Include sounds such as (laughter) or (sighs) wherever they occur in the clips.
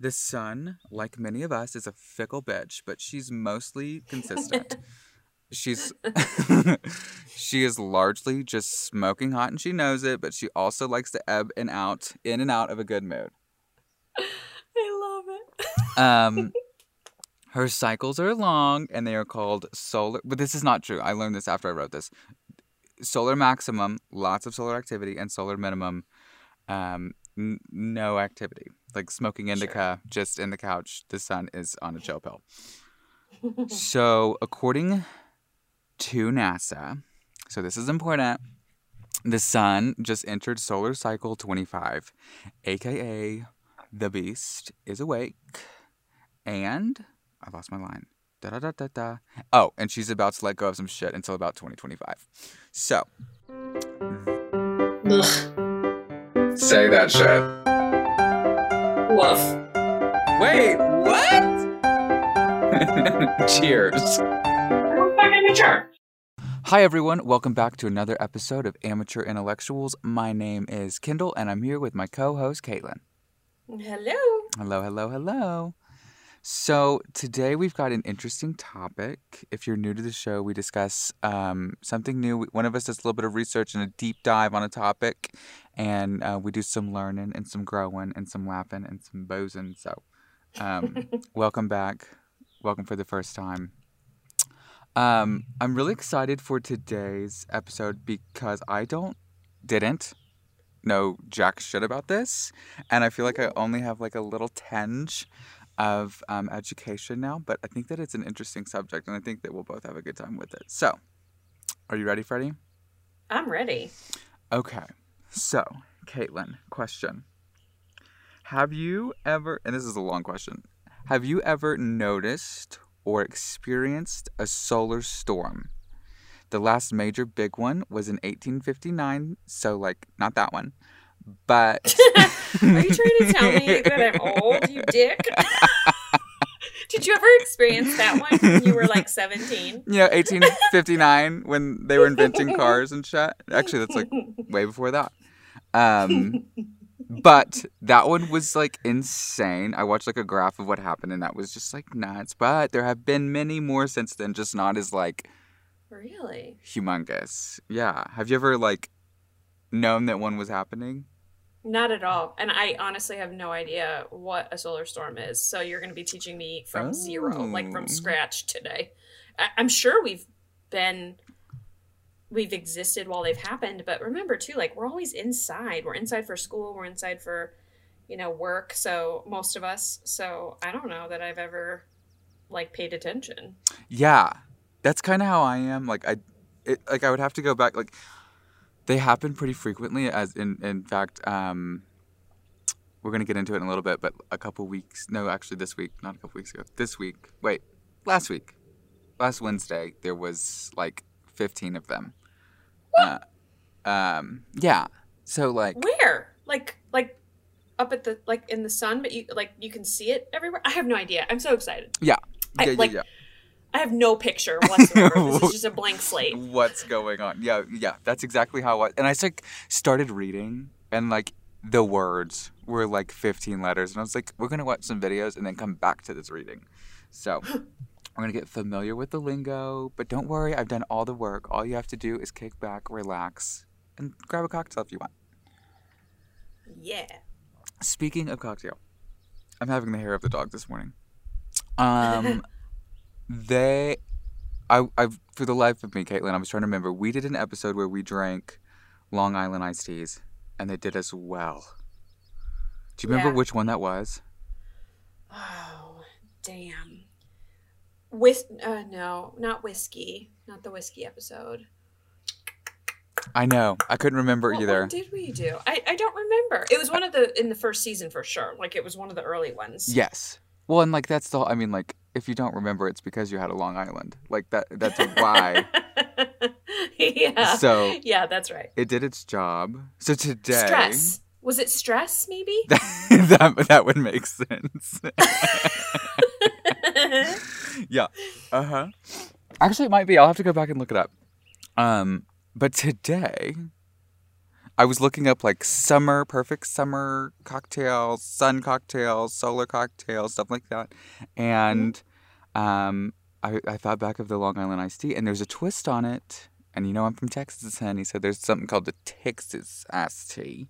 The sun, like many of us, is a fickle bitch, but she's mostly consistent. (laughs) she's (laughs) she is largely just smoking hot and she knows it, but she also likes to ebb and out, in and out of a good mood. I love it. Um (laughs) her cycles are long and they are called solar but this is not true. I learned this after I wrote this. Solar maximum, lots of solar activity, and solar minimum, um, n- no activity. Like smoking indica, just in the couch. The sun is on a chill pill. (laughs) so, according to NASA, so this is important. The sun just entered solar cycle 25, aka the beast is awake. And I lost my line. Da da da da da. Oh, and she's about to let go of some shit until about 2025. So, Ugh. say that shit. Woof. Wait, what? (laughs) Cheers. Mature. Hi, everyone. Welcome back to another episode of Amateur Intellectuals. My name is Kendall, and I'm here with my co host, Caitlin. Hello. Hello, hello, hello. So, today we've got an interesting topic. If you're new to the show, we discuss um, something new. One of us does a little bit of research and a deep dive on a topic, and uh, we do some learning and some growing and some laughing and some boozing. So, um, (laughs) welcome back. Welcome for the first time. Um, I'm really excited for today's episode because I don't, didn't know jack shit about this, and I feel like I only have like a little tinge of um, education now, but I think that it's an interesting subject, and I think that we'll both have a good time with it. So, are you ready, Freddie? I'm ready. Okay. So, Caitlin, question. Have you ever, and this is a long question, have you ever noticed or experienced a solar storm? The last major big one was in 1859, so like not that one. But (laughs) Are you trying to tell me that I'm old, you dick? (laughs) Did you ever experience that one when you were like 17? (laughs) Yeah, 1859 when they were inventing cars and shit. Actually, that's like (laughs) way before that. Um, but that one was like insane. I watched like a graph of what happened, and that was just like nuts. But there have been many more since then, just not as like Really? humongous. Yeah. Have you ever like known that one was happening? Not at all. And I honestly have no idea what a solar storm is. So you're going to be teaching me from zero, like from Oh. scratch today. I- I'm sure we've been, we've existed while they've happened. But remember, too, like we're always inside. We're inside for school, we're inside for, you know, work. So most of us. So I don't know that I've ever like paid attention. Yeah, that's kind of how I am. Like I, it, like I would have to go back. Like they happen pretty frequently. As in, in fact, um, we're gonna get into it in a little bit. But a couple weeks, no, actually this week, not a couple weeks ago. This week, wait, last week, last Wednesday, there was like fifteen of them. Uh, um, yeah. So like, Where? Like, like up at the, like in the sun, but you, like, you can see it everywhere? I have no idea. I'm so excited. yeah, I- yeah, yeah, like, yeah. I have no picture whatsoever. (laughs) this is just a blank slate. what's going on. Yeah, yeah, that's exactly how I and I like started reading and like the words were like 15 letters and I was like we're going to watch some videos and then come back to this reading. So, we're going to get familiar with the lingo, but don't worry, I've done all the work. All you have to do is kick back, relax, and grab a cocktail if you want. Yeah. Speaking of cocktail, I'm having the hair of the dog this morning. Um, (laughs) they, I, I, for the life of me, Caitlin, I was trying to remember. We did an episode where we drank Long Island iced teas, and they did us well. Do you remember Yeah. which one that was? Oh, damn. Whis- uh, no, not whiskey. Not the whiskey episode. I know. I couldn't remember What either. one did we do? I, I don't remember. It was one of the in the first season for sure. Like it was one of the early ones. Yes. Well, and like that's the. I mean, like if you don't remember, it's because you had a Long Island. Like that. That's why. (laughs) yeah. So yeah, that's right. it did its job. So today. Stress. Was it stress? Maybe. (laughs) that that would make sense. (laughs) yeah. Uh huh. Actually, it might be. I'll have to go back and look it up. Um, but today, I was looking up like summer, perfect summer cocktails, sun cocktails, solar cocktails, stuff like that. And um, I, I thought back of the Long Island iced tea, and there's a twist on it. And you know, I'm from Texas, and he said there's something called the Texas iced tea.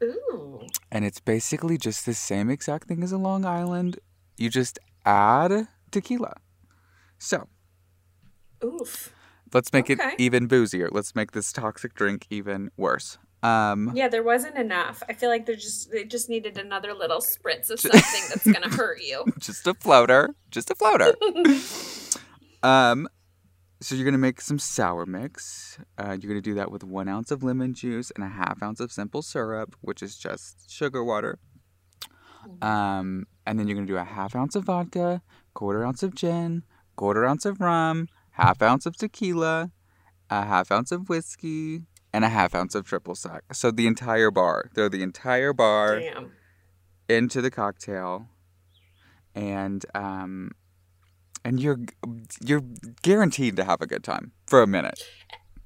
Ooh. And it's basically just the same exact thing as a Long Island. You just add tequila. So Oof. Let's make Okay. it even boozier. Let's make this toxic drink even worse. Um, Yeah, there wasn't enough. I feel like there just they just needed another little spritz of something that's gonna (laughs) hurt you. just a floater. Just a floater. (laughs) um, so you're gonna make some sour mix. Uh, you're gonna do that with one ounce of lemon juice and a half ounce of simple syrup, which is just sugar water. Um, and then you're gonna do a half ounce of vodka, quarter ounce of gin, quarter ounce of rum, half ounce of tequila, a half ounce of whiskey, and a half ounce of triple sec. So the entire bar. Throw the entire bar Damn. into the cocktail, and um, and you're you're guaranteed to have a good time for a minute.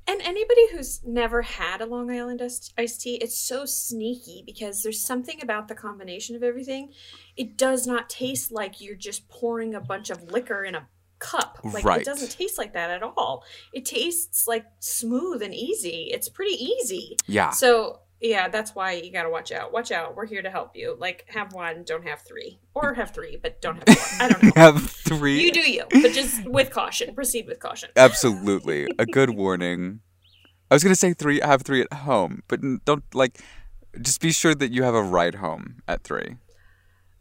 And anybody who's never had a Long Island iced iced tea, it's so sneaky because there's something about the combination of everything. It does not taste like you're just pouring a bunch of liquor in a cup. Like Right. it doesn't taste like that at all. It tastes like smooth and easy. It's pretty easy. Yeah, So yeah, that's why you gotta watch out. Watch out. We're here to help you. Like have one, don't have three, or have three, but don't have four. I don't (laughs) know. have three. You do you, but just with caution. Proceed with caution. Absolutely, a good warning. I was gonna say three. Have three at home, but don't like. Just be sure that you have a ride home at three.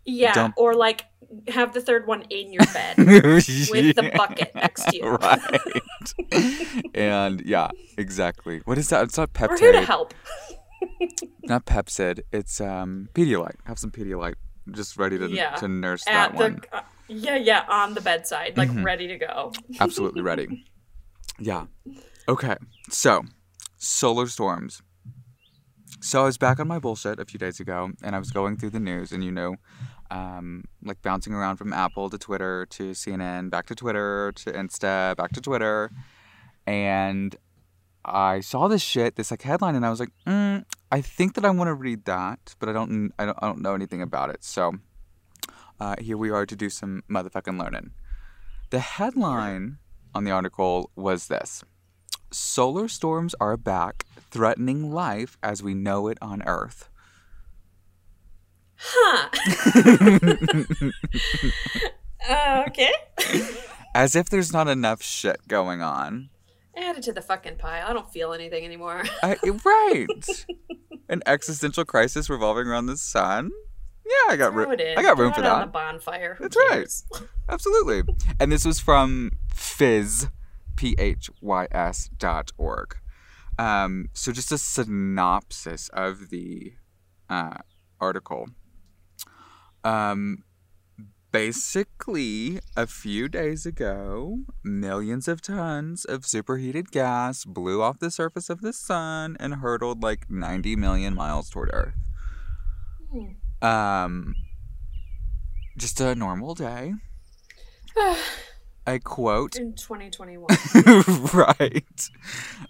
Yeah, Don't- or like have the third one in your bed (laughs) with the bucket next to (laughs) you. right. and yeah, exactly. What is that? It's not We're here to help. (laughs) Not Pepcid. It's um Pedialyte. Have some Pedialyte, just ready to Yeah. to nurse At that the one. uh, yeah, yeah, on the bedside, like Mhm. ready to go. Absolutely ready. Yeah. Okay. So, solar storms. So I was back on my bullshit a few days ago, and I was going through the news, and you know, um, like bouncing around from Apple to Twitter to CNN, back to Twitter to Insta, back to Twitter, and I saw this shit, this like headline, and I was like, mm, I think that I want to read that, but I don't, I don't, I don't know anything about it. So uh, here we are to do some motherfucking learning. The headline on the article was this Solar storms are back, threatening life as we know it on Earth. Huh. (laughs) uh, okay. As if there's not enough shit going on. Add it to the fucking pile. I don't feel anything anymore. I, (laughs) right. An existential crisis revolving around the sun? Yeah, I got room. I got room for it on that. the bonfire. Who That's right. (laughs) Absolutely. And this was from Phys, P H Y S dot org. Um, so just a synopsis of the uh, article. Um, basically, a few days ago, millions of tons of superheated gas blew off the surface of the sun and hurtled like 90 million miles toward Earth. Hmm. Um, just a normal day. (sighs) A quote In 2021. (laughs) right.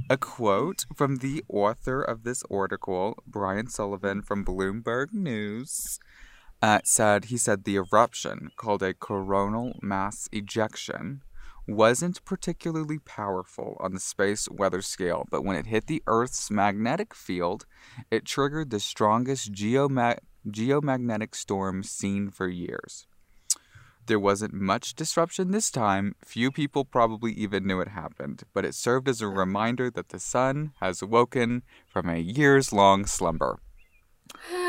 A quote from the author of this article, Brian Sullivan from Bloomberg News, uh, said he said the eruption, called a coronal mass ejection, wasn't particularly powerful on the space weather scale, but when it hit the Earth's magnetic field, it triggered the strongest geoma- geomagnetic storm seen for years. There wasn't much disruption this time. Few people probably even knew it happened, but it served as a reminder that the sun has awoken from a years long slumber. (sighs) (sighs)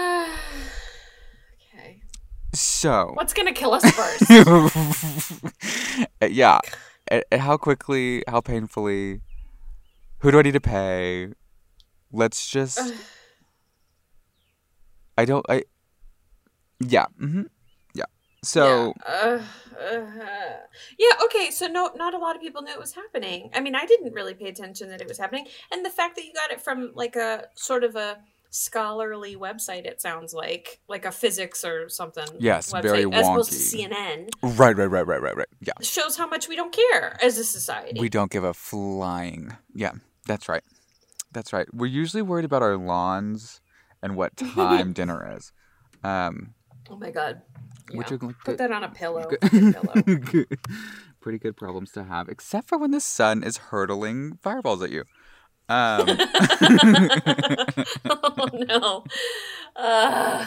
So, What's gonna kill us (laughs) first? yeah, and- and how quickly, how painfully, who do I need to pay? Let's just. I don't. I. Yeah. Mm-hmm. Yeah. So. yeah. Uh, uh, yeah, okay, so no not a lot of people knew it was happening. I mean, I didn't really pay attention that it was happening. And the fact that you got it from like a sort of a scholarly website, it sounds like, like a physics or something. Yes, website, very as opposed to wonky. CNN, Right. Right. Right. Right. Right. Right. Yeah. shows how much we don't care as a society. We don't give a flying. Yeah, that's right. That's right. We're usually worried about our lawns and what (laughs) time dinner is. Um, Oh my god. Yeah. which are like Put good, that on a pillow. good- pillow. (laughs) good- pretty good problems to have, except for when the sun is hurtling fireballs at you. Um, (laughs) oh no. Uh,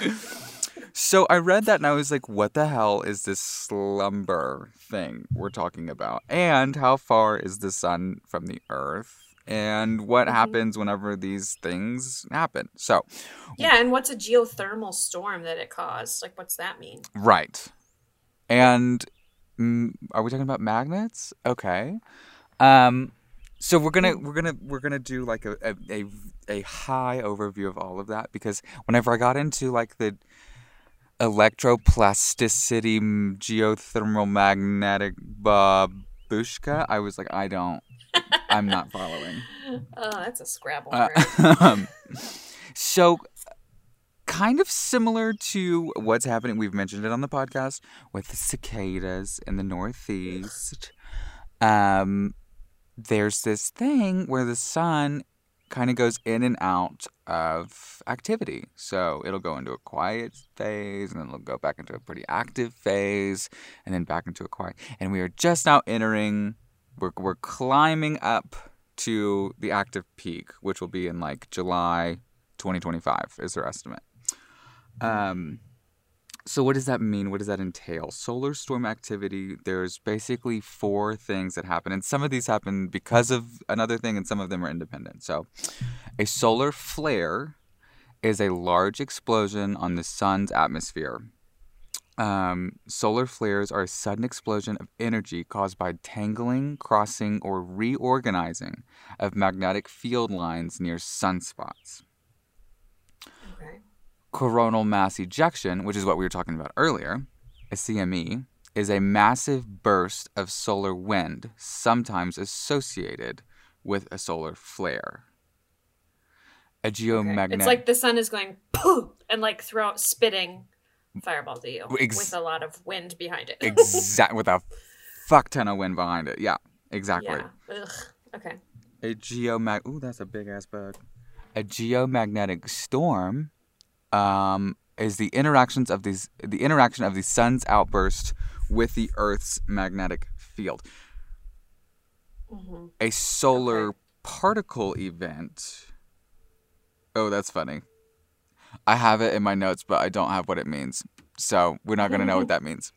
so I read that and I was like, what the hell is this slumber thing we're talking about? And how far is the sun from the earth? And what Mhm. happens whenever these things happen? So, yeah, and what's a geothermal storm that it caused? Like, what's that mean? Right. And mm, are we talking about magnets? Okay. Um so we're going to we're to we're to do like a, a a high overview of all of that because whenever I got into like the electroplasticity geothermal magnetic babushka, I was like I don't I'm not following. (laughs) Oh, that's a Scrabble Uh, (laughs) um, so, kind of similar to what's happening, we've mentioned it on the podcast with the cicadas in the Northeast. Um, there's this thing where the sun kind of goes in and out of activity. So it'll go into a quiet phase, and then it'll go back into a pretty active phase, and then back into a quiet. And we are just now entering. We're we're climbing up to the active peak, which will be in like July 2025, is their estimate. Um, so what does that mean? What does that entail? Solar storm activity. There's basically four things that happen, and some of these happen because of another thing, and some of them are independent. So, a solar flare is a large explosion on the sun's atmosphere. Um, solar flares are a sudden explosion of energy caused by tangling, crossing, or reorganizing of magnetic field lines near sunspots. Coronal mass ejection, which is what we were talking about earlier, a CME, is a massive burst of solar wind, sometimes associated with a solar flare. A geomagnetic. It's like the sun is going poof and like throw spitting fireballs at you Ex- with a lot of wind behind it. exact (laughs) with a fuck ton of wind behind it. Yeah, exactly. Yeah. Okay. A geomag. Ooh, that's a big ass bug. A geomagnetic storm, um, is the interactions of these the interaction of the sun's outburst with the Earth's magnetic field. hmm A solar Okay. particle event. Oh, that's funny. I have it in my notes, but I don't have what it means. So we're not gonna know what (laughs) that means.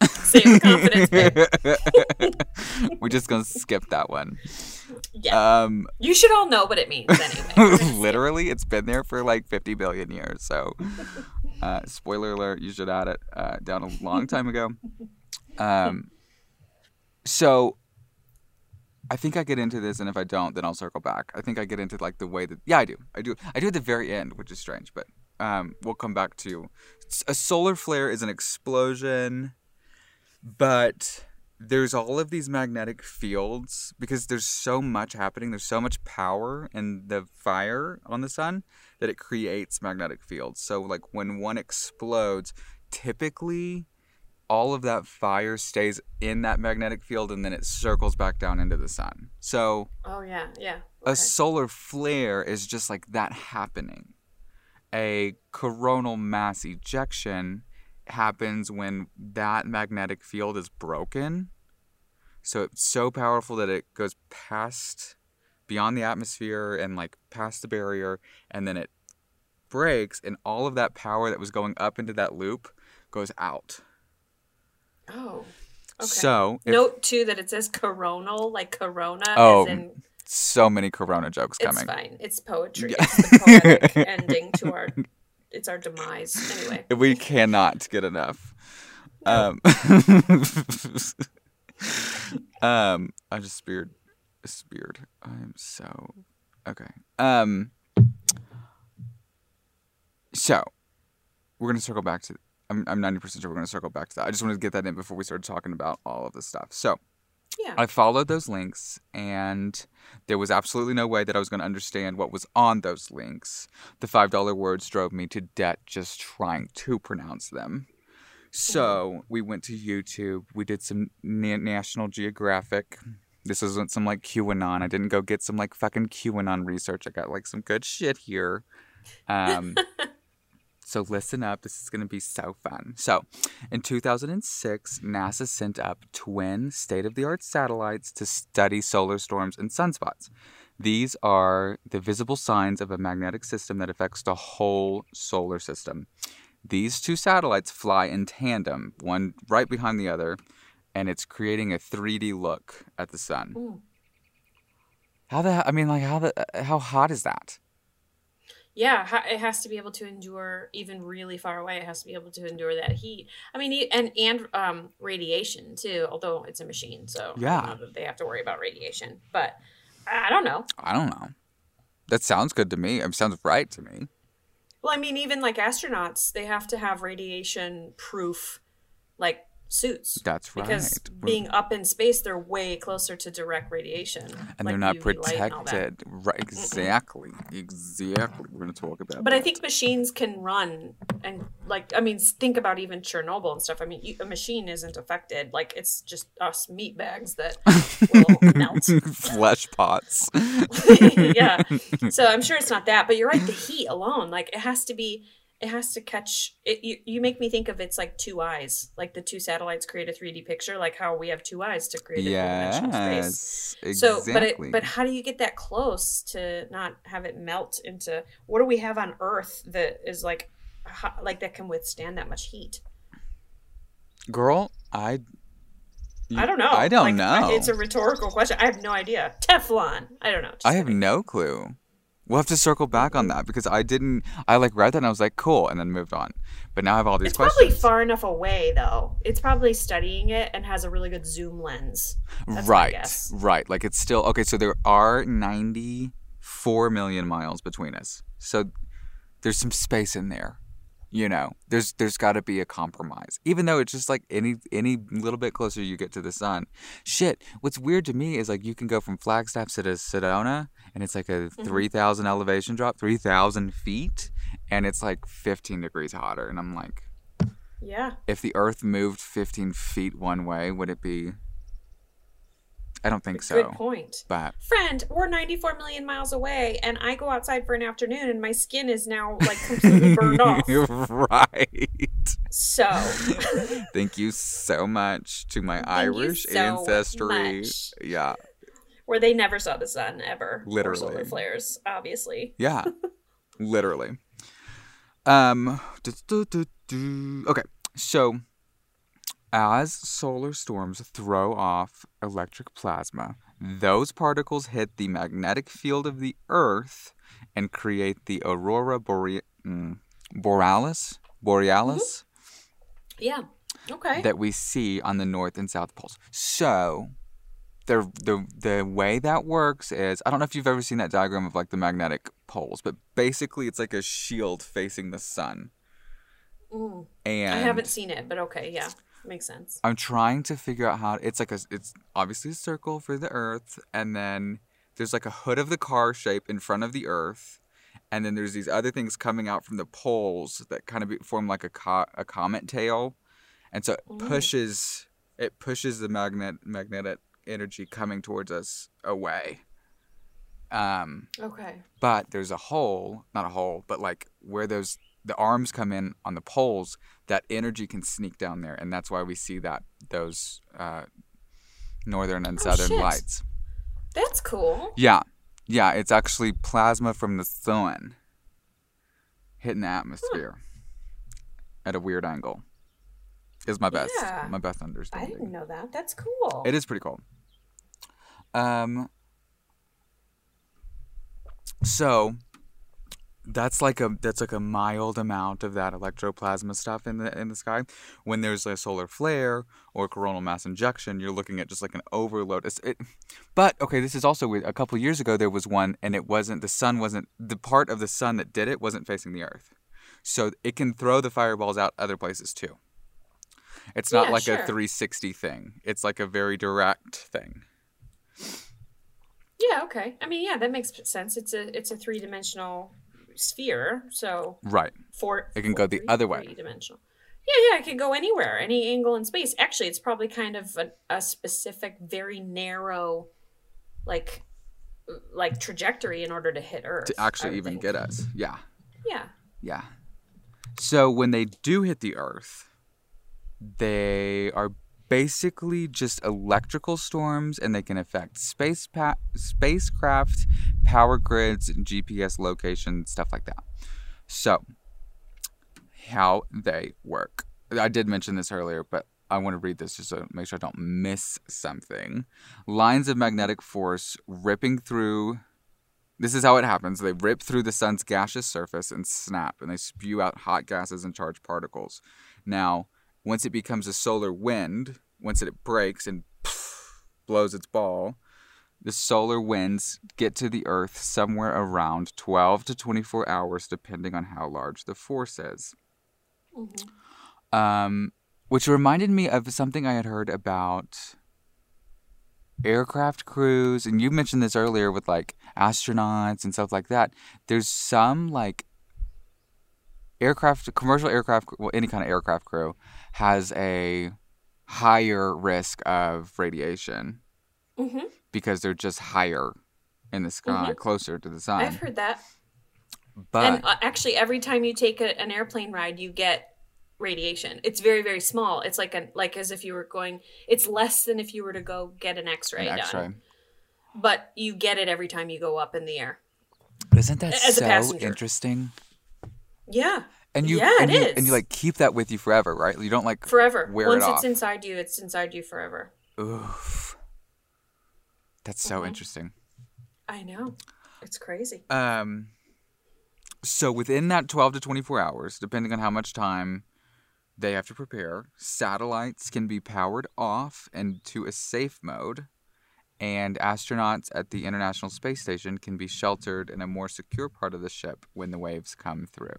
(laughs) With confidence. (laughs) We're just gonna skip that one. Yeah. Um, you should all know what it means anyway. We're gonna skip. literally, it's been there for like 50 billion years. So, (laughs) uh, spoiler alert, you should add it uh, down a long time ago. Um, so, I think I get into this, and if I don't, then I'll circle back. I think I get into like the way that, yeah, I do. I do. I do at the very end, which is strange, but um, we'll come back to a solar flare is an explosion, but there's all of these magnetic fields because there's so much happening. There's so much power in the fire on the sun that it creates magnetic fields. So, like when one explodes, typically all of that fire stays in that magnetic field and then it circles back down into the sun. So, Oh yeah, yeah. a solar flare is just like that happening. A coronal mass ejection happens when that magnetic field is broken. So it's so powerful that it goes past beyond the atmosphere and like past the barrier and then it breaks and all of that power that was going up into that loop goes out. Oh. Okay. So, if Note too that it says coronal, like corona, Oh, in so many corona jokes coming. it's fine. It's poetry. Yeah. It's the poetic (laughs) ending to our. It's our demise. Anyway. (laughs) We cannot get enough. No. Um, (laughs) um, I just speared, speared. I'm so okay. Um, so we're gonna circle back to. I'm I'm ninety percent sure we're gonna circle back to that. I just wanted to get that in before we started talking about all of this stuff. So Yeah. I followed those links, and there was absolutely no way that I was going to understand what was on those links. The $5 words drove me to debt just trying to pronounce them. So we went to YouTube. We did some Na- National Geographic This isn't some like QAnon. I didn't go get some like fucking QAnon research. I got like some good shit here. Um, (laughs) so listen up. This is going to be so fun. So, in 2006, NASA sent up twin state of the art satellites to study solar storms and sunspots. These are the visible signs of a magnetic system that affects the whole solar system. These two satellites fly in tandem, one right behind the other, and it's creating a 3D look at the sun. Ooh. How the I mean like how the uh, how hot is that? Yeah, it has to be able to endure even really far away. It has to be able to endure that heat. I mean, and and um, radiation too. Although it's a machine, so Yeah. they have to worry about radiation. But I don't know. I don't know. That sounds good to me. It sounds right to me. Well, I mean, even like astronauts, they have to have radiation proof, like suits. That's right. Because being up in space, they're way closer to direct radiation, and like they're not UV light and all that. protected. Right, exactly. Exactly. We're going to talk about But I think machines can run and like I mean, think about even Chernobyl and stuff. I mean, you, a machine isn't affected. Like it's just us meat bags that (laughs) will melt. flesh pots. (laughs) yeah. So I'm sure it's not that, but you're right. The heat alone, like it has to be, it has to catch. It, you, you make me think of it's like two eyes, like the two satellites create a 3D picture, like how we have two eyes to create a space. Yes. So, Exactly. but it, but how do you get that close to not have it melt into? What do we have on Earth that is like, like that can withstand that much heat? Girl, I. I don't know. I don't Like, know. It's a rhetorical question. I have no idea. Teflon. I don't know. Just I have kidding. no clue. We'll have to circle back on that because I didn't. I like read that and I was like, cool, and then moved on. But now I have all these It's questions. probably far enough away, though. It's probably studying it and has a really good zoom lens. That's right, right. Like it's still okay. So there are ninety-four million miles between us. So there's some space in there. You know, there's there's got to be a compromise. Even though it's just like any any little bit closer you get to the sun. Shit. What's weird to me is like you can go from Flagstaff to Sedona, and it's like a mm-hmm. three thousand elevation drop, three thousand feet, and it's like fifteen degrees hotter. And I'm like, Yeah. if the Earth moved fifteen feet one way, would it be? I don't think so. Good point. But Friend, we're 94 million miles away, and I go outside for an afternoon, and my skin is now like completely burned (laughs) off. right. So, (laughs) Thank you so much to my Thank Irish so ancestry. much. Yeah. Where they never saw the sun ever. Literally. solar flares, obviously. Yeah. (laughs) Literally. Um okay. So as solar storms throw off electric plasma, those particles hit the magnetic field of the Earth and create the aurora Bore- mm, borealis, borealis Yeah. Okay. that we see on the north and south poles. So, the the the way that works is I don't know if you've ever seen that diagram of like the magnetic poles, but basically it's like a shield facing the sun. Mm. And I haven't seen it, but okay. Yeah. Makes sense. I'm trying to figure out how it's like a it's obviously a circle for the earth and then there's like a hood of the car shape in front of the earth and then there's these other things coming out from the poles that kind of form like a co- a comet tail and so it Ooh. pushes it pushes the magnet magnetic energy coming towards us away um Okay. but there's a hole not a hole but like where those the arms come in on the poles that energy can sneak down there and that's why we see that those uh, northern and Oh, southern shit. lights That's cool. yeah yeah it's actually plasma from the sun hitting the atmosphere at a weird angle is my best Yeah. my best understanding. I didn't know that. That's cool. it is pretty cool. Um. So, that's like a that's like a mild amount of that electroplasma stuff in the in the sky. When there's a solar flare or coronal mass injection, you're looking at just like an overload. It's, it, but okay, this is also weird. A couple years ago, there was one, and it wasn't the sun wasn't the part of the sun that did it wasn't facing the Earth, so it can throw the fireballs out other places too. It's not Yeah, like sure. a 360 thing. It's like a very direct thing. Yeah, okay. I mean, yeah, that makes sense. It's a it's a three dimensional sphere, so Right. four. It can go the other way. Three dimensional. Yeah, yeah, it can go anywhere, any angle in space. Actually, it's probably kind of a, a specific, very narrow like like trajectory in order to hit Earth. to actually even think. get us. Yeah. Yeah. Yeah. So when they do hit the Earth, they are basically just electrical storms and they can affect space pa- spacecraft, power grids, GPS location, stuff like that. So, how they work. I did mention this earlier, but I want to read this just to make sure I don't miss something. Lines of magnetic force ripping through this is how it happens. They rip through the sun's gaseous surface and snap, and they spew out hot gases and charged particles. Now, once it becomes a solar wind, once it breaks and blows its ball, the solar winds get to the Earth somewhere around 12 to 24 hours, depending on how large the force is. Mhm. Um, which reminded me of something I had heard about aircraft crews, and you mentioned this earlier with like astronauts and stuff like that. There's some like aircraft, commercial aircraft, well, any kind of aircraft crew has a higher risk of radiation Mhm. because they're just higher in the sky, Mhm. closer to the sun. I've heard that. but and uh, actually, every time you take a, an airplane ride, you get radiation. It's very, very small. It's like a like as if you were going. It's less than if you were to go get an X-ray an. X-ray. But you get it every time you go up in the air. Isn't that As so interesting? Yeah, And you, Yeah, and it you, is. and you like keep that with you forever, right? You don't like forever. Wear it Once off. it's inside you, it's inside you forever. Oof. That's so Mhm. interesting. I know. It's crazy. Um, so within that 12 to 24 hours, depending on how much time they have to prepare, satellites can be powered off into a safe mode, and astronauts at the International Space Station can be sheltered in a more secure part of the ship when the waves come through.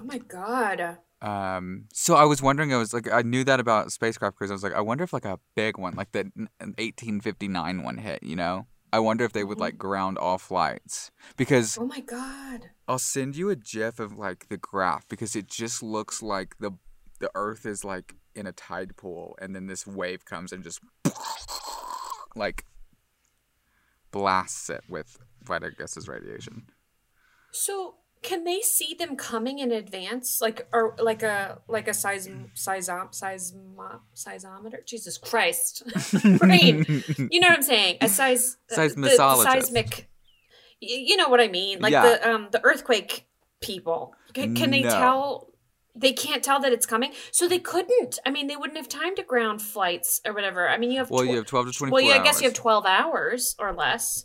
Oh my god. Um, so I was wondering, I was like, I knew that about spacecraft crews. I was like, I wonder if like a big one, like the 1859 one hit, you know? I wonder if they would Mhm. like ground all flights because Oh my god. I'll send you a gif of like the graph because it just looks like the the Earth is like in a tide pool and then this wave comes and just (laughs) like blasts it with what I guess is radiation. So can they see them coming in advance, like or like a like a size size size seismometer? Jesus Christ, (laughs) brain. You know what I'm saying? A size uh, the- the seismic. You know what I mean? Like Yeah. the um the earthquake people. Can, can they No. tell? They can't tell that it's coming, so they couldn't. I mean, they wouldn't have time to ground flights or whatever. I mean, you have Well, tw- you have 12 to 24 well, yeah, I hours. guess you have twelve hours or less.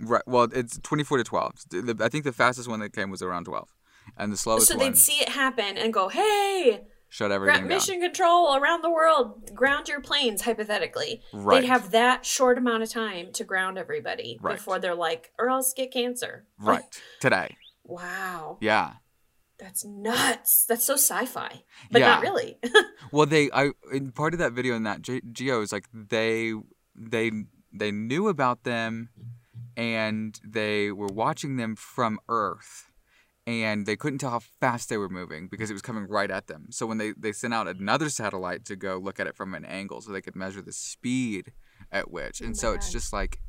Right. Well, it's 24 to 12. The- I think the fastest one that came was around 12. And the slowest so one they'd see it happen and go, "Hey, shut gra- everything down. mission control around the world, ground your planes." Hypothetically, Right. they'd have that short amount of time to ground everybody Right. before they're like, "Or else get cancer." (laughs) Right. Today. Wow, Yeah. that's nuts. That's so sci-fi, but Yeah. not really. (laughs) Well, they I in part of that video in that Geo is like they they they knew about them and they were watching them from Earth and they couldn't tell how fast they were moving because it was coming right at them. So when they they sent out another satellite to go look at it from an angle so they could measure the speed at which. Oh And my so it's just like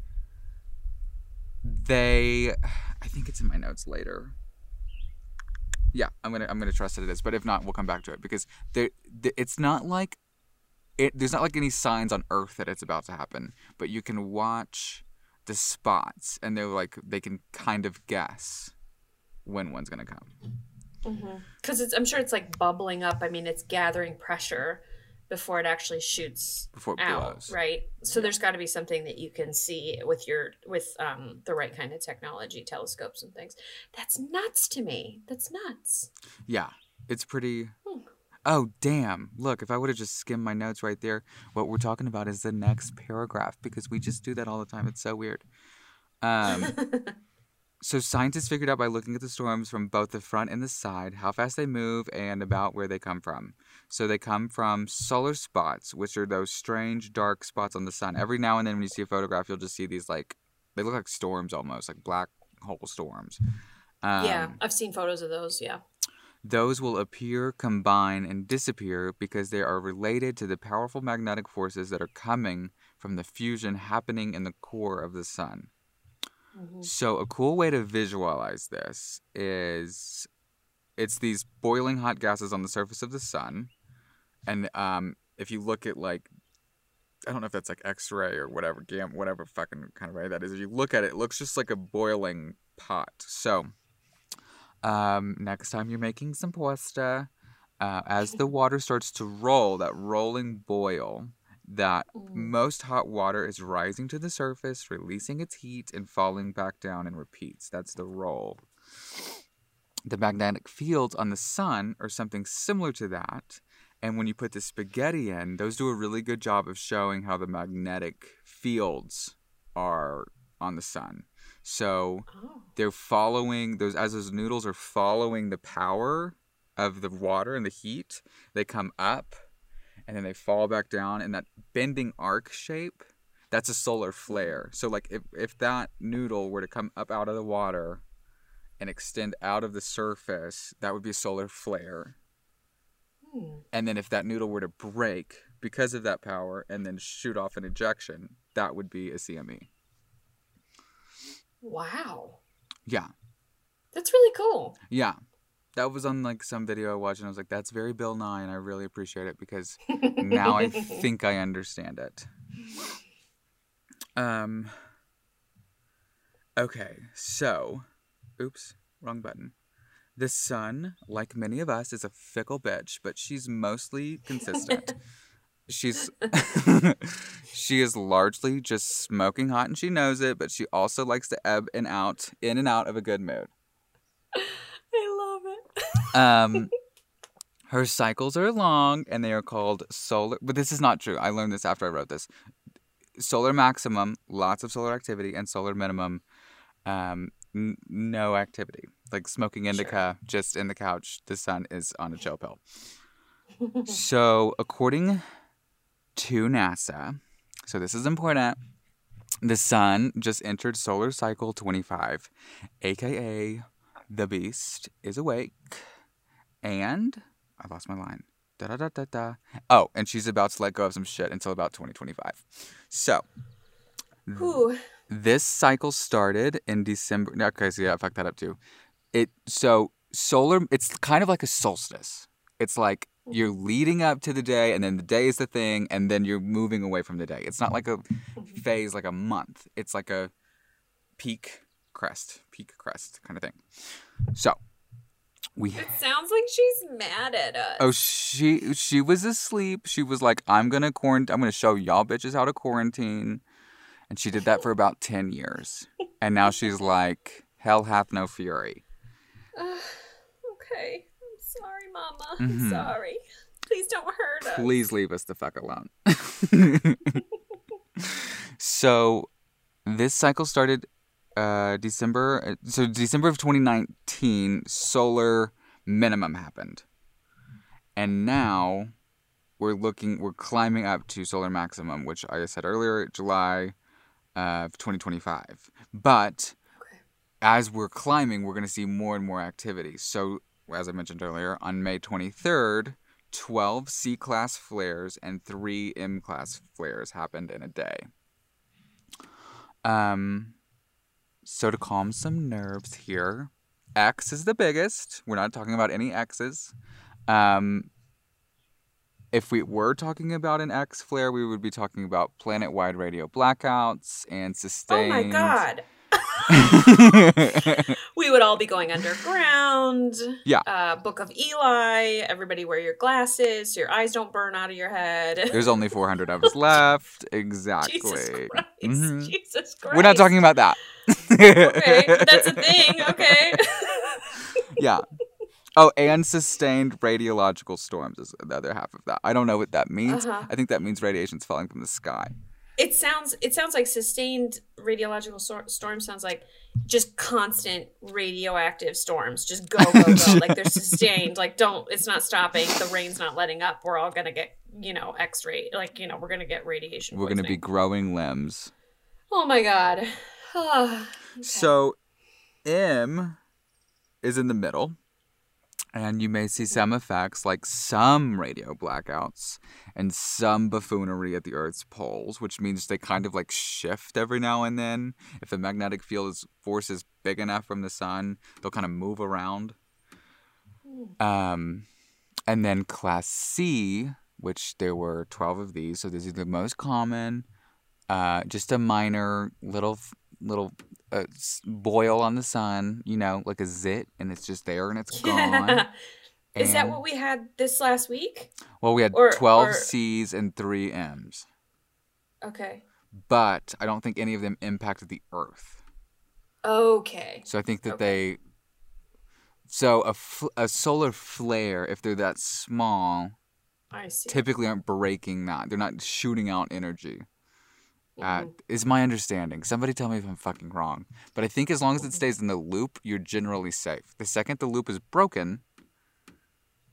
they I think it's in my notes later. Yeah, I'm gonna I'm gonna trust that it is, but if not, we'll come back to it because there it's not like it. There's not like any signs on Earth that it's about to happen, but you can watch the spots, and they're like they can kind of guess when one's gonna come. Because it's, I'm sure it's like bubbling up. I mean, it's gathering pressure before it actually shoots Before it out, blows. right? So there's got to be something that you can see with your with um the right kind of technology, telescopes and things. That's nuts to me. That's nuts. Yeah, it's pretty. Hmm. Oh damn! Look, if I would have just skimmed my notes right there, what we're talking about is the next paragraph because we just do that all the time. It's so weird. Um, (laughs) So scientists figured out by looking at the storms from both the front and the side how fast they move and about where they come from. So they come from solar spots, which are those strange dark spots on the sun. Every now and then when you see a photograph, you'll just see these like they look like storms almost, like black hole storms. Um, yeah, I've seen photos of those. Yeah. Those will appear, combine, and disappear because they are related to the powerful magnetic forces that are coming from the fusion happening in the core of the sun. Mhm. So, a cool way to visualize this is it's these boiling hot gases on the surface of the sun. And um, if you look at like, I don't know if that's like X ray or whatever, gam, whatever fucking kind of ray that is. If you look at it, it looks just like a boiling pot. So, um, next time you're making some pasta, uh, as the water starts to roll, that rolling boil, that Mm. most hot water is rising to the surface, releasing its heat, and falling back down and repeats. That's the roll. The magnetic fields on the sun are something similar to that. And when you put the spaghetti in, those do a really good job of showing how the magnetic fields are on the sun. So Oh. they're following those as those noodles are following the power of the water and the heat they come up and then they fall back down in that bending arc shape that's a solar flare so like if, if that noodle were to come up out of the water and extend out of the surface that would be a solar flare Hmm. and then if that noodle were to break because of that power and then shoot off an ejection that would be a cme Wow. yeah That's really cool. Yeah. That was on like some video I watched and I was like, that's very Bill Nye and I really appreciate it because now I (laughs) think I understand it. Um Okay, so oops, wrong button. The sun, like many of us, is a fickle bitch, but she's mostly consistent. (laughs) she's (laughs) (laughs) she is largely just smoking hot and she knows it, but she also likes to ebb and out, in and out of a good mood. I love it. Um, (laughs) her cycles are long and they are called solar. But this is not true. I learned this after I wrote this. Solar maximum, lots of solar activity, and solar minimum, um, n- no activity. Like smoking indica, just in the couch. The sun is on a chill pill. so, according to NASA, so this is important. The sun just entered solar cycle 25, aka the beast is awake and I lost my line. Da da da da da. Oh, and she's about to let go of some shit until about 2025. So, this cycle started in December. Okay, so yeah, I fucked that up too. It so solar. It's kind of like a solstice. It's like mm. you're leading up to the day, and then the day is the thing, and then you're moving away from the day. It's not like a mm-hmm. phase, like a month. It's like a peak crest, peak crest kind of thing. So we It sounds like she's mad at us. Oh, she she was asleep. She was like, "I'm gonna quarantine. I'm gonna show y'all bitches how to quarantine," and she did that for about (laughs) ten years. And now she's like, "Hell hath no fury." Ugh, (sighs) okay. I'm sorry, Mama. (laughs) Mhm. Sorry. Please don't hurt us. Please leave us the fuck alone. (laughs) so, this cycle started uh, December. So December of 2019, solar minimum happened, and now we're looking. We're climbing up to solar maximum, which I said earlier, July of 2025. But Okay. as we're climbing, we're going to see more and more activity. So, as I mentioned earlier, on May 23rd, 12 C class flares and 3 M class flares happened in a day. Um, so, to calm some nerves here, X is the biggest. We're not talking about any X's. Um, if we were talking about an X flare, we would be talking about planet wide radio blackouts and sustained. Oh my god. (laughs) We would all be going underground. Yeah. Uh, Book of Eli. Everybody wear your glasses so your eyes don't burn out of your head. (laughs) There's only 400 of us left. (laughs) Exactly. Jesus Christ. Mhm. Jesus Christ. We're not talking about that. Okay, that's a thing. Okay. yeah. Oh, and sustained radiological storms is the other half of that. I don't know what that means. Uh-huh. I think that means radiation's falling from the sky. It sounds it sounds like sustained radiological stor- storm sounds like just constant radioactive storms. Just go go go. (laughs) Like they're sustained. Like don't it's not stopping. The rain's not letting up. We're all gonna get you know x-ray like you know we're gonna get radiation We're going to be growing limbs. oh my god. (sighs) Okay. So, M is in the middle. And you may see some effects like some radio blackouts and some buffoonery at the Earth's poles, which means they kind of like shift every now and then. If the magnetic field is, force is big enough from the sun, they'll kind of move around. Um, and then class C, which there were 12 of these, so this is the most common. Uh, just a minor little little s- boil on the sun, you know, like a zit, and it's just there and it's (laughs) gone. Is that what we had this last week? Well, we had or- 12 or- C's and 3 M's, Okay. but I don't think any of them impacted the Earth. Okay. So I think that Okay. they. So a, fl- a solar flare, if they're that small, I see. typically aren't breaking that. They're not shooting out energy. Uh, is my understanding. Somebody tell me if I'm fucking wrong. But I think as long as it stays in the loop, you're generally safe. The second the loop is broken,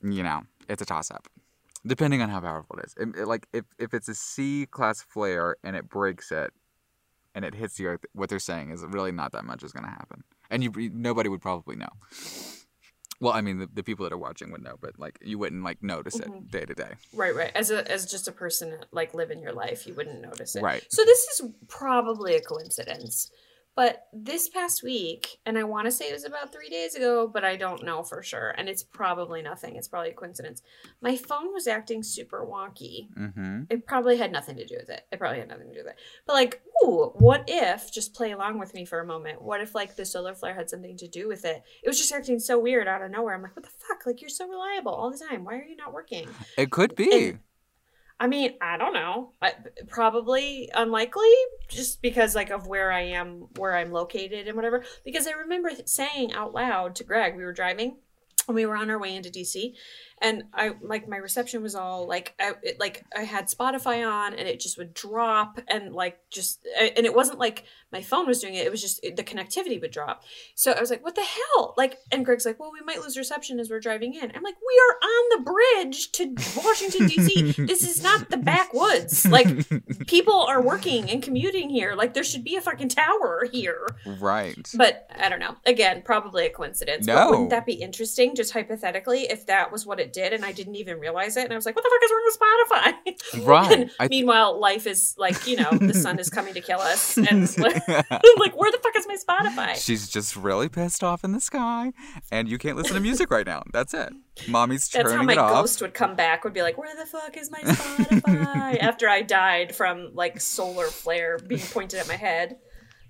you know, it's a toss up. Depending on how powerful it is. It- it- like if, if it's a C class flare and it breaks it and it hits the earth, what they're saying is really not that much is going to happen. And you nobody would probably know. Well, I mean, the, the people that are watching would know, but like you wouldn't like notice it day to day. Right, right. As a as just a person like living your life, you wouldn't notice it. Right. So this is probably a coincidence. But this past week, and I want to say it was about three days ago, but I don't know for sure. And it's probably nothing. It's probably a coincidence. My phone was acting super wonky. Mm-hmm. It probably had nothing to do with it. It probably had nothing to do with it. But like, ooh, what if? Just play along with me for a moment. What if like the solar flare had something to do with it? It was just acting so weird out of nowhere. I'm like, what the fuck? Like you're so reliable all the time. Why are you not working? It could be. And- I mean, I don't know. I, probably unlikely, just because like of where I am, where I'm located, and whatever. Because I remember saying out loud to Greg, we were driving, and we were on our way into DC, and I like my reception was all like, I, it, like I had Spotify on, and it just would drop, and like just, and it wasn't like my phone was doing it. It was just the connectivity would drop. So I was like, what the hell? Like, and Greg's like, well, we might lose reception as we're driving in. I'm like, we are on the bridge to Washington, D.C. (laughs) this is not the backwoods. Like, people are working and commuting here. Like, there should be a fucking tower here. right. But I don't know. Again, probably a coincidence. No. But wouldn't that be interesting, just hypothetically, if that was what it did and I didn't even realize it? And I was like, what the fuck is wrong with Spotify? (laughs) Right. And I- meanwhile, life is like, you know, the sun is coming to kill us. (laughs) And like, (laughs) like, where the fuck is my Spotify? She's just really pissed off in the sky, and you can't listen to music right now. That's it. Mommy's That's turning it off. How my ghost would come back. Would be like, "Where the fuck is my Spotify?" After I died from like solar flare being pointed at my head,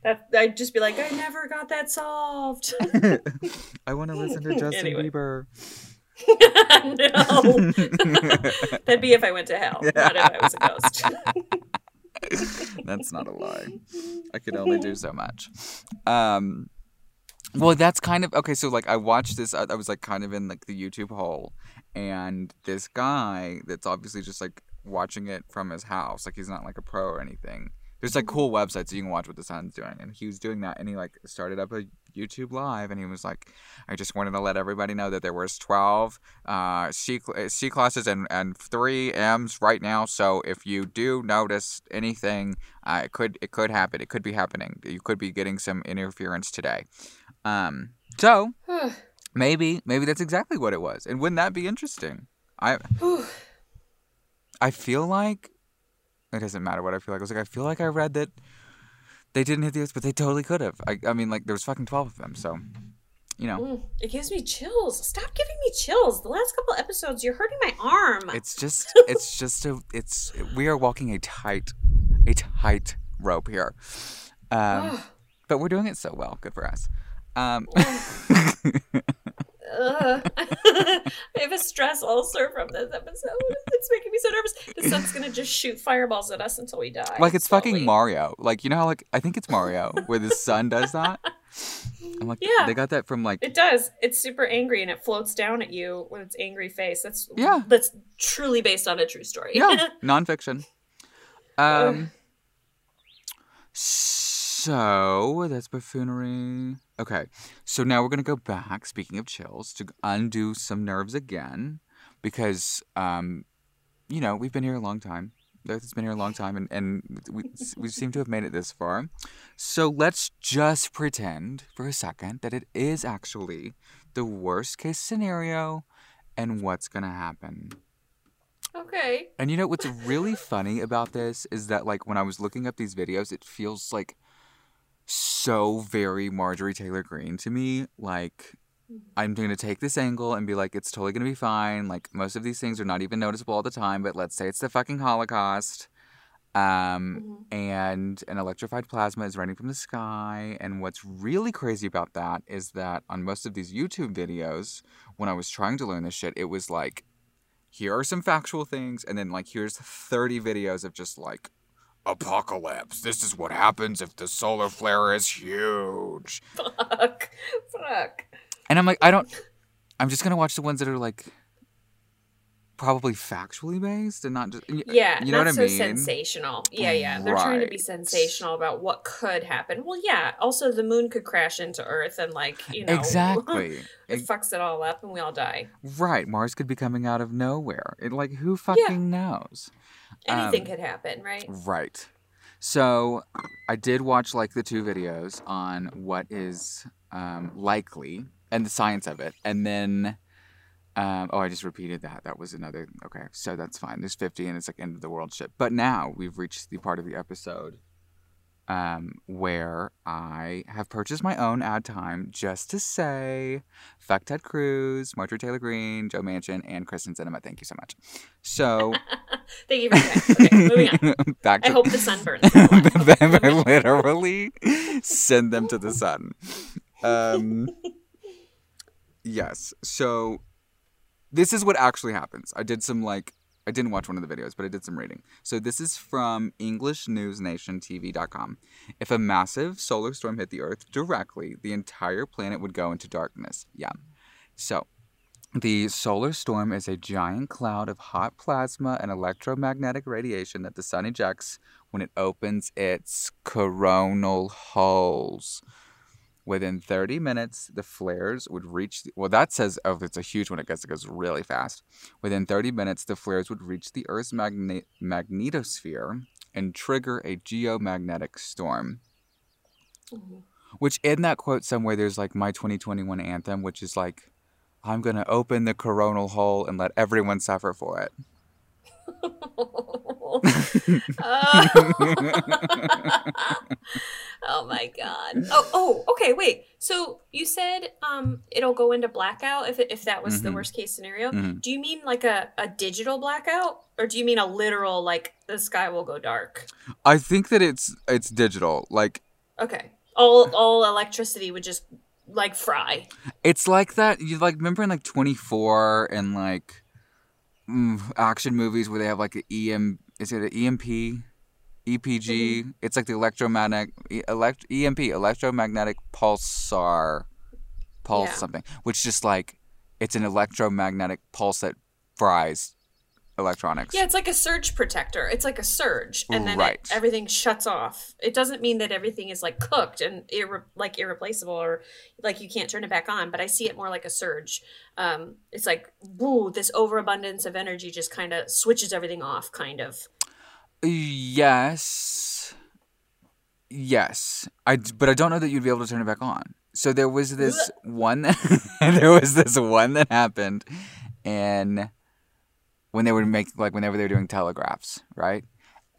that I'd just be like, "I never got that solved." I want to listen to Justin Anyway. Bieber. No, (laughs) that'd be if I went to hell, not if I was a ghost. (laughs) That's not a lie. I could only do so much. Um, well, that's kind of okay. So, like, I watched this. I, I was like, kind of in like the YouTube hole, and this guy that's obviously just like watching it from his house. Like, he's not like a pro or anything. There's like cool websites you can watch what the sun's doing, and he was doing that, and he like started up a YouTube live, and he was like, I just wanted to let everybody know that there was 12 uh, C, C classes and, and three M's right now. So if you do notice anything, uh, it could it could happen. It could be happening. You could be getting some interference today. Um, so maybe maybe that's exactly what it was, and wouldn't that be interesting? I I feel like it doesn't matter what I feel like. I was like, I feel like I read that they didn't hit the earth, but they totally could have. I, I mean, like there was fucking twelve of them, so you know, Mm, it gives me chills. Stop giving me chills. The last couple episodes, you're hurting my arm. it's just (laughs) it's just a it's we are walking a tight a tight rope here, um, but we're doing it so well. Good for us. Um, (laughs) Ugh. (laughs) I have a stress ulcer from this episode. It's making me so nervous. The sun's gonna just shoot fireballs at us until we die. like it's fucking. Mario. Like you know how like I think it's Mario where the sun does that. (laughs) I'm like, Yeah. they got that from like It does. It's super angry and it floats down at you with its angry face. That's Yeah. That's truly based on a true story. yeah (laughs) nonfiction. Um. So that's buffoonery. Okay, so now we're gonna go back. Speaking of chills, to undo some nerves again, because um, you know we've been here a long time. The Earth has been here a long time, and, and we we seem to have made it this far. So let's just pretend for a second that it is actually the worst case scenario and what's going to happen. Okay. And you know what's really funny about this is that like when I was looking up these videos, it feels like so very Marjorie Taylor Greene to me. Like I'm going to take this angle and be like, it's totally going to be fine. Like most of these things are not even noticeable all the time, but let's say it's the fucking Holocaust. Um, Mhm. and an electrified plasma is raining from the sky. And what's really crazy about that is that on most of these YouTube videos, when I was trying to learn this shit, it was like, here are some factual things, and then like here's 30 videos of just like apocalypse. This is what happens if the solar flare is huge. Fuck. Fuck. And I'm like, I don't. I'm just gonna watch the ones that are like probably factually based and not just. Yeah, you know not what I so mean? sensational. Yeah, yeah. They're trying to be sensational about what could happen. Well, yeah. Also, the moon could crash into Earth and, like, you know, Exactly. (laughs) it fucks it all up and we all die. right. Mars could be coming out of nowhere. It like who fucking knows? Anything Um, could happen, right? Right. So I did watch like the two videos on what is um, likely and the science of it, and then. Um, oh, I just repeated that. That was another. Okay, so that's fine. There's 50, and it's like end of the world shit. But now we've reached the part of the episode um, where I have purchased my own ad time just to say, fuck Ted Cruz, Marjorie Taylor Greene, Joe Manchin, and Kyrsten Sinema. Thank you so much. So (laughs) Thank you very much. Okay, moving on. (laughs) back I hope the sun burns. (laughs) them literally send them to the sun. Um, yes. So this is what actually happens. I did some like I didn't watch one of the videos, but I did some reading. So this is from EnglishNewsNationTV.com. If a massive solar storm hit the Earth directly, the entire planet would go into darkness. Yeah. So the solar storm is a giant cloud of hot plasma and electromagnetic radiation that the sun ejects when it opens its coronal holes. Within 30 minutes, the flares would reach. The, well, that says, oh, it's a huge one, I guess it goes really fast. Within 30 minutes, the flares would reach the Earth's magne- magnetosphere and trigger a geomagnetic storm. Mhm. Which, in that quote somewhere, there's like my 2021 anthem, which is like, I'm going to open the coronal hole and let everyone suffer for it. (laughs) (laughs) oh my god. Oh, oh, okay. Wait. So you said um it'll go into blackout if if that was the Mhm. worst case scenario. Mhm. Do you mean like a a digital blackout, or do you mean a literal like the sky will go dark? I think that it's it's digital. Like Okay. All all electricity would just like fry. it's like that. You like remember in like 24 and like mm, action movies where they have like an EM. Is it an EMP? EPG. It's like the electromagnetic elect, EMP electromagnetic pulsar pulse Yeah. something, which just like it's an electromagnetic pulse that fries electronics. Yeah, it's like a surge protector. It's like a surge, and then it- everything shuts off. It doesn't mean that everything is like cooked and irre- like irreplaceable or like you can't turn it back on. But I see it more like a surge. Um, it's like woo, this overabundance of energy just kind of switches everything off, kind of. Yes. Yes. I but I don't know that you'd be able to turn it back on. So there was this one (laughs) there was this one that happened and when they were make like whenever they were doing telegraphs, right?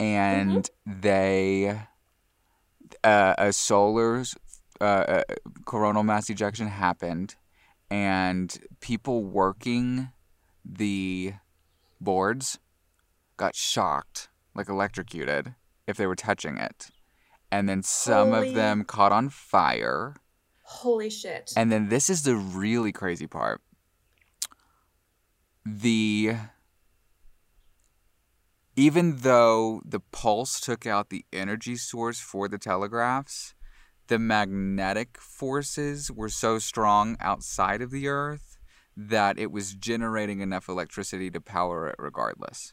And they uh, a solar uh, uh, coronal mass ejection happened and people working the boards got shocked like electrocuted if they were touching it. And then some Holy- of them caught on fire. Holy shit! And then this is the really crazy part. The even though the pulse took out the energy source for the telegraphs, the magnetic forces were so strong outside of the earth that it was generating enough electricity to power it regardless.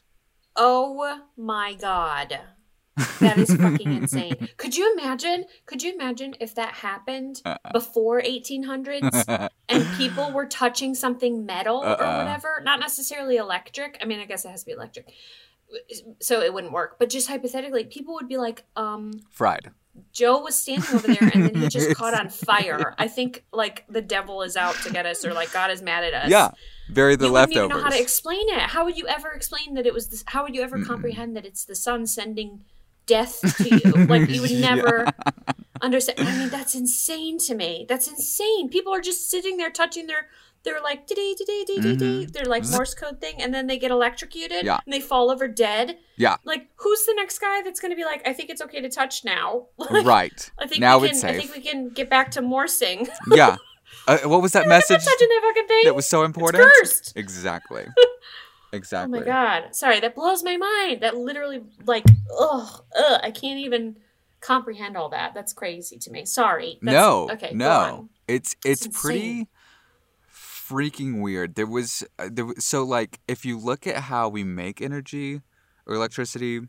oh my god. That is fucking insane. (laughs) Could you imagine? Could you imagine if that happened Uh-uh. before 1800s (laughs) and people were touching something metal or Uh-uh. whatever? Not necessarily electric. I mean, I guess it has to be electric. So it wouldn't work. But just hypothetically, people would be like, um, Fried. Joe was standing over there and then he just (laughs) caught on fire. I think like the devil is out to get us or like God is mad at us. Yeah. Bury the leftover. you wouldn't even know how to explain it. How would you ever explain that it was this? How would you ever Mm-mm. comprehend that it's the sun sending death to you? like you would (laughs) Yeah. never understand. I mean, that's insane to me. That's insane. People are just sitting there touching their. They're like dee dee dee dee dee dee. They're like Morse code thing, and then they get electrocuted. Mm-hmm. Yeah. And they fall over dead. Yeah. Like who's the next guy that's going to be like? I think it's okay to touch now. (laughs) Right. I think now we can. it's I think we can get back to morsing. (laughs) yeah. Uh, what was that message fucking thing. that was so It's important? cursed. Exactly. Exactly. (laughs) Oh my god! Sorry, that blows my mind. That literally, like, ugh, ugh, I can't even comprehend all that. That's crazy to me. Sorry. That's, no. Okay. go No. on. It's it's It's pretty. Freaking weird. There was uh, there was, so like if you look at how we make energy or electricity,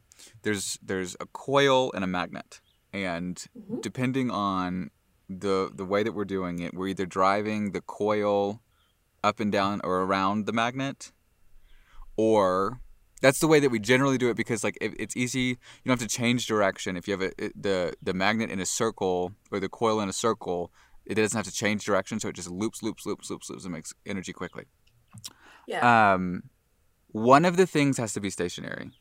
there's there's a coil and a magnet. And Mhm. depending on the the way that we're doing it, we're either driving the coil up and down or around the magnet or that's the way that we generally do it because like it, it's easy you don't have to change direction if you have a, it, the the magnet in a circle or the coil in a circle it doesn't have to change direction so it just loops loops loops loops loops and makes energy quickly Yeah. um one of the things has to be stationary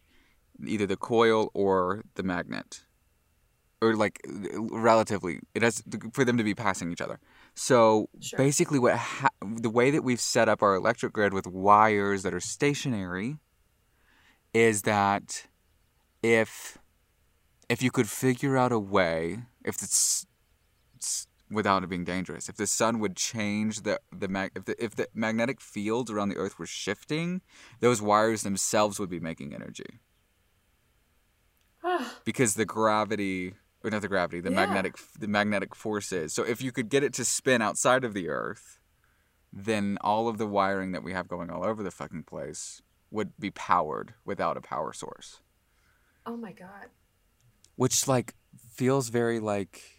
either the coil or the magnet or like relatively it has for them to be passing each other so Sure. basically what ha- the way that we've set up our electric grid with wires that are stationary is that if if you could figure out a way if it's, it's without it being dangerous. If the sun would change the the mag- if the if the magnetic fields around the earth were shifting those wires themselves would be making energy. Ah, because the gravity or not the gravity the Yeah. magnetic the magnetic forces. So if you could get it to spin outside of the earth then all of the wiring that we have going all over the fucking place would be powered without a power source. Oh my god. which like feels very like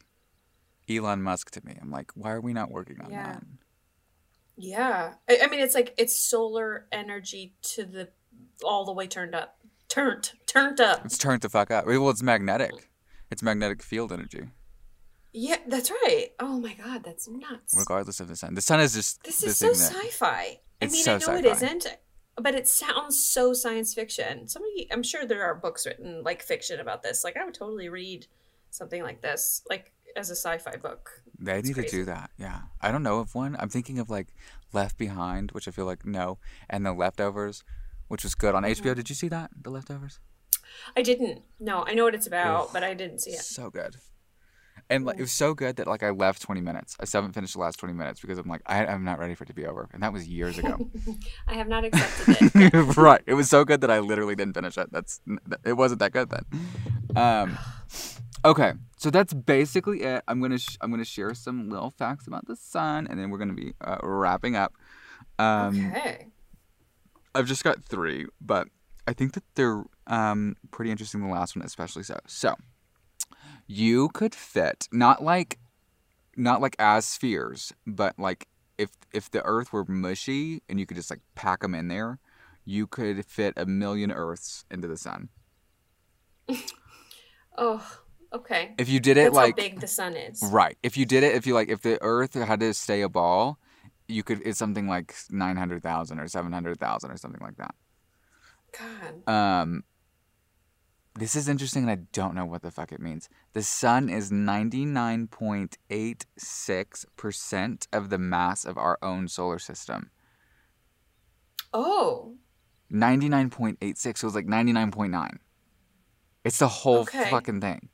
Elon Musk to me I'm like why are we not working on Yeah. that Yeah. I, I mean, it's like it's solar energy to the all the way turned up, turned, turned up. it's turned the fuck up well it's magnetic it's magnetic field energy Yeah, that's right. Oh my god, that's nuts. regardless of the sun the sun is just This is so sci-fi. I mean, so I know it sci-fi. isn't, but it sounds so science fiction. Somebody, I'm sure there are books written like fiction about this. Like, I would totally read something like this, like as a sci-fi book. They It's need to do that. Yeah. I don't know of one. I'm thinking of like Left Behind, which I feel like no, and The Leftovers, which was good on Mm-hmm. HBO. Did you see that? The Leftovers? I didn't. No, I know what it's about, Ugh. but I didn't see it. So good. And like, it was so good that like I left 20 minutes. I still haven't finished the last 20 minutes because I'm like I, I'm not ready for it to be over, and that was years ago. (laughs) I have not accepted it. (laughs) right. It was so good that I literally didn't finish it. That's it wasn't that good then. Um, okay, so that's basically it. I'm gonna sh- I'm gonna share some little facts about the sun, and then we're gonna be uh, wrapping up. Um, okay. I've just got three, but I think that they're um, pretty interesting. The last one, especially so. So, you could fit not like, not like as spheres, but like if if the Earth were mushy and you could just like pack them in there, you could fit a million Earths into the sun. (laughs) Oh, okay. If you did it That's like how big the sun is. right, if you did it, if you like, if the Earth had to stay a ball, you could. It's something like nine hundred thousand or seven hundred thousand or something like that. God. Um, this is interesting, and I don't know what the fuck it means. The sun is 99.86% of the mass of our own solar system. Oh, 99.86, so it's like 99.9. It's the whole Okay. fucking thing.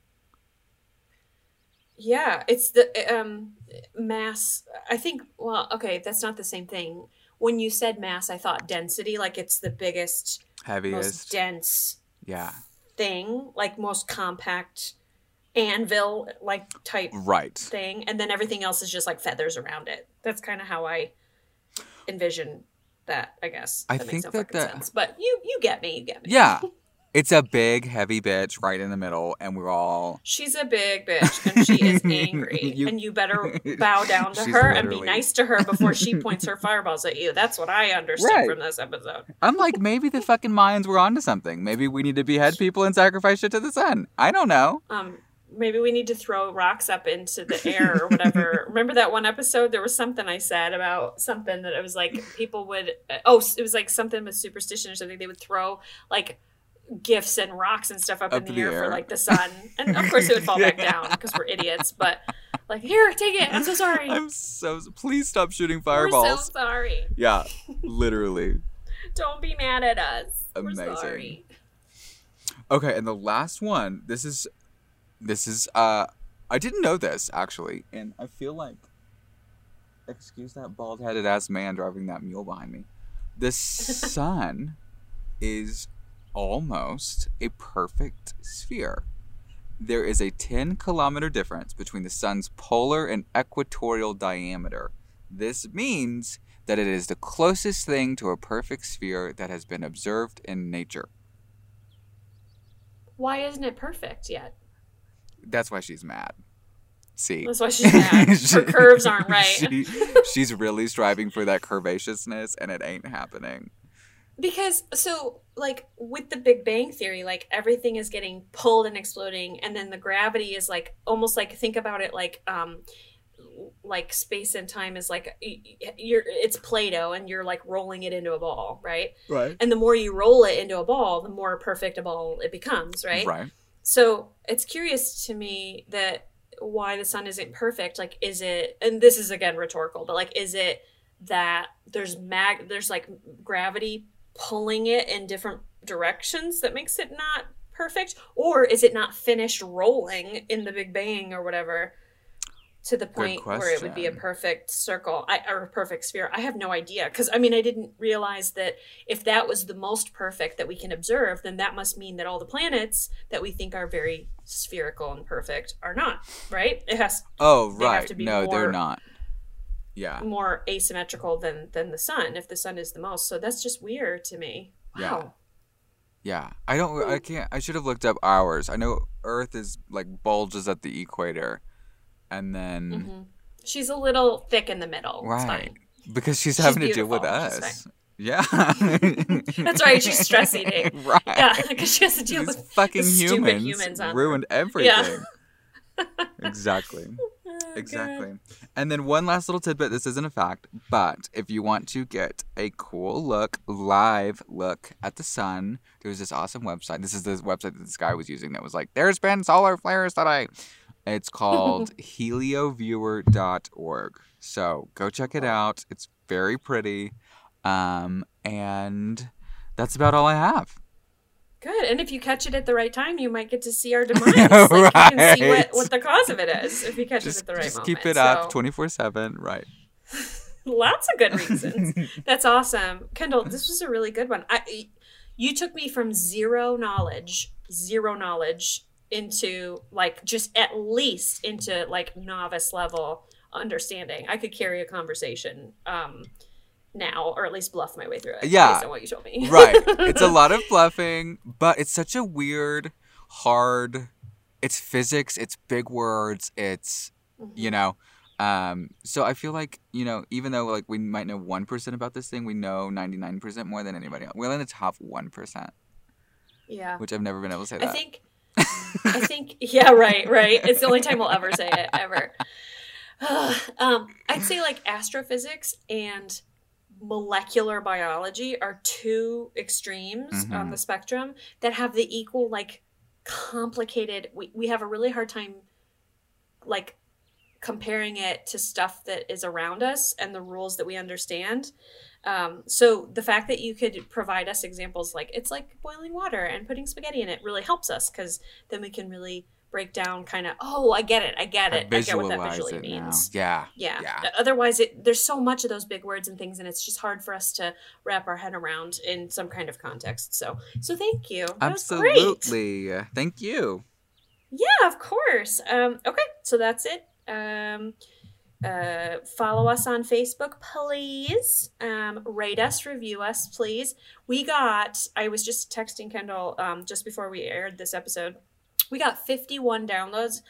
yeah. It's the um mass. I think. Well, okay, that's not the same thing. When you said mass, I thought density, like it's the biggest, most Heaviest. dense yeah. Thing, like most compact anvil like type Right. thing, and then everything else is just like feathers around it. That's kind of how I envision that. I guess I that think makes no that the- sense. But you you get me. You get me. Yeah. (laughs) It's a big, heavy bitch right in the middle, and we're all. She's a big bitch and she is (laughs) angry. You- and you better (laughs) bow down to her and be nice to her before she points her fireballs at you. That's what I understood Right. from this episode. I'm like, maybe the fucking Mayans were onto something. Maybe we need to behead people and sacrifice shit to the sun. I don't know. Um, maybe we need to throw rocks up into the air or whatever. (laughs) Remember that one episode? There was something I said about something that it was like people would. Oh, it was like something with superstition or something. They would throw like gifts and rocks and stuff up, Up in the, the air, air. for like the sun, and of course it would fall back (laughs) down because we're idiots. But like, here, take it. I'm so sorry. (laughs) I'm so. Please stop shooting fireballs. we're so sorry. Yeah, literally. (laughs) Don't be mad at us. Amazing. We're sorry. Okay, and the last one. This is, this is. Uh, I didn't know this actually, and I feel like. Excuse that bald-headed ass man driving that mule behind me. The sun is almost a perfect sphere. There is a 10 kilometer difference between the sun's polar and equatorial diameter. This means that it is the closest thing to a perfect sphere that has been observed in nature. Why isn't it perfect yet? That's why she's mad. See? That's why she's mad. (laughs) Her curves aren't right. She, she's really striving for that curvaceousness and it ain't happening. Because so like with the Big Bang theory, like everything is getting pulled and exploding, and then the gravity is like almost like think about it like um like space and time is like you're it's Play-Doh and you're like rolling it into a ball, right? Right. And the more you roll it into a ball, the more perfect a ball it becomes, right? Right. So it's curious to me that why the sun isn't perfect. Like, is it? And this is again rhetorical, but like, is it that there's mag, there's like gravity pulling it in different directions that makes it not perfect, or is it not finished rolling in the Big Bang or whatever? To the point where it would be a perfect circle I, or a perfect sphere. I have no idea because I mean I didn't realize that if that was the most perfect that we can observe, then that must mean that all the planets that we think are very spherical and perfect are not, right? It has Oh, right. no, they're not. Yeah. more asymmetrical than than the sun if the sun is the most. So that's just weird to me. Yeah. Wow. Yeah. I don't, I can't, I should have looked up hours. I know Earth is like bulges at the equator. And then, hmm She's a little thick in the middle. Right. fine. Because she's, She's having to deal with us. Yeah. (laughs) That's right, she's stress eating. (laughs) right. Yeah, because she has to deal These with fucking humans, humans ruined everything. (laughs) exactly. Exactly. And then one last little tidbit this isn't a fact, but if you want to get a cool look, live look at the sun, there's this awesome website. This is the website that this guy was using that was like, there's been solar flares today. It's (laughs) called helioviewer.org. So go check it out. It's very pretty. Um, and that's about all I have. Good. And if you catch it at the right time, you might get to see our (laughs) demise. Like, you can see what, Right. what the cause of it is if you catch Just, it at the right just moment. keep it up 24 7. Right. (laughs) lots of good (laughs) reasons. That's awesome. Kendall, this was a really good one. I you took me from zero knowledge, zero knowledge into like just at least into like novice level understanding. I could carry a conversation um now or at least bluff my way through it Yeah. based on what you told me. (laughs) right. It's a lot of (laughs) bluffing, but it's such a weird, hard. It's physics. It's big words. It's you know. Um, so I feel like you know, even though like we might know one percent about this thing, we know ninety nine percent more than anybody else. We're in the top one percent, Yeah. which I've never been able to say I that. think I think yeah, right, right. It's the only time we'll ever say it ever. (sighs) um, I'd say like astrophysics and molecular biology are two extremes on Mhm. the spectrum that have the equal like complicated we, we have a really hard time like comparing it to stuff that is around us and the rules that we understand um, so the fact that you could provide us examples like it's like boiling water and putting spaghetti in it really helps us because then we can really break down kind of oh i get it i get it i get what that visually means. Yeah. yeah. Yeah. Otherwise, it there's so much of those big words and things, and it's just hard for us to wrap our head around in some kind of context. So, so thank you. That. Absolutely. Thank you. Yeah, of course. Um, okay, so that's it. Um, uh, follow us on Facebook, please. Um, rate us, review us, please. We got. I was just texting Kendall um, just before we aired this episode. We got 51 downloads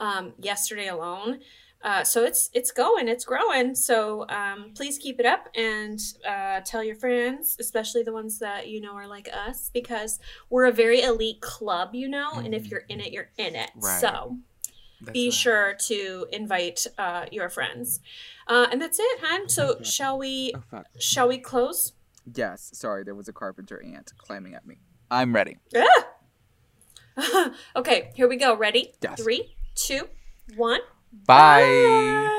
um, yesterday alone. Uh, so it's it's going, it's growing. So um, please keep it up and uh, tell your friends, especially the ones that you know are like us, because we're a very elite club, you know. Mm-hmm. And if mm-hmm. you're in it, you're in it. Right. So that's be right. sure to invite uh, your friends. Uh, and that's it, hon. So oh, shall we? Oh, shall we close? Yes. Sorry, there was a carpenter ant climbing at me. I'm ready. Ah! (laughs) okay, here we go. Ready? Yes. Three, two, one. Bye. Bye.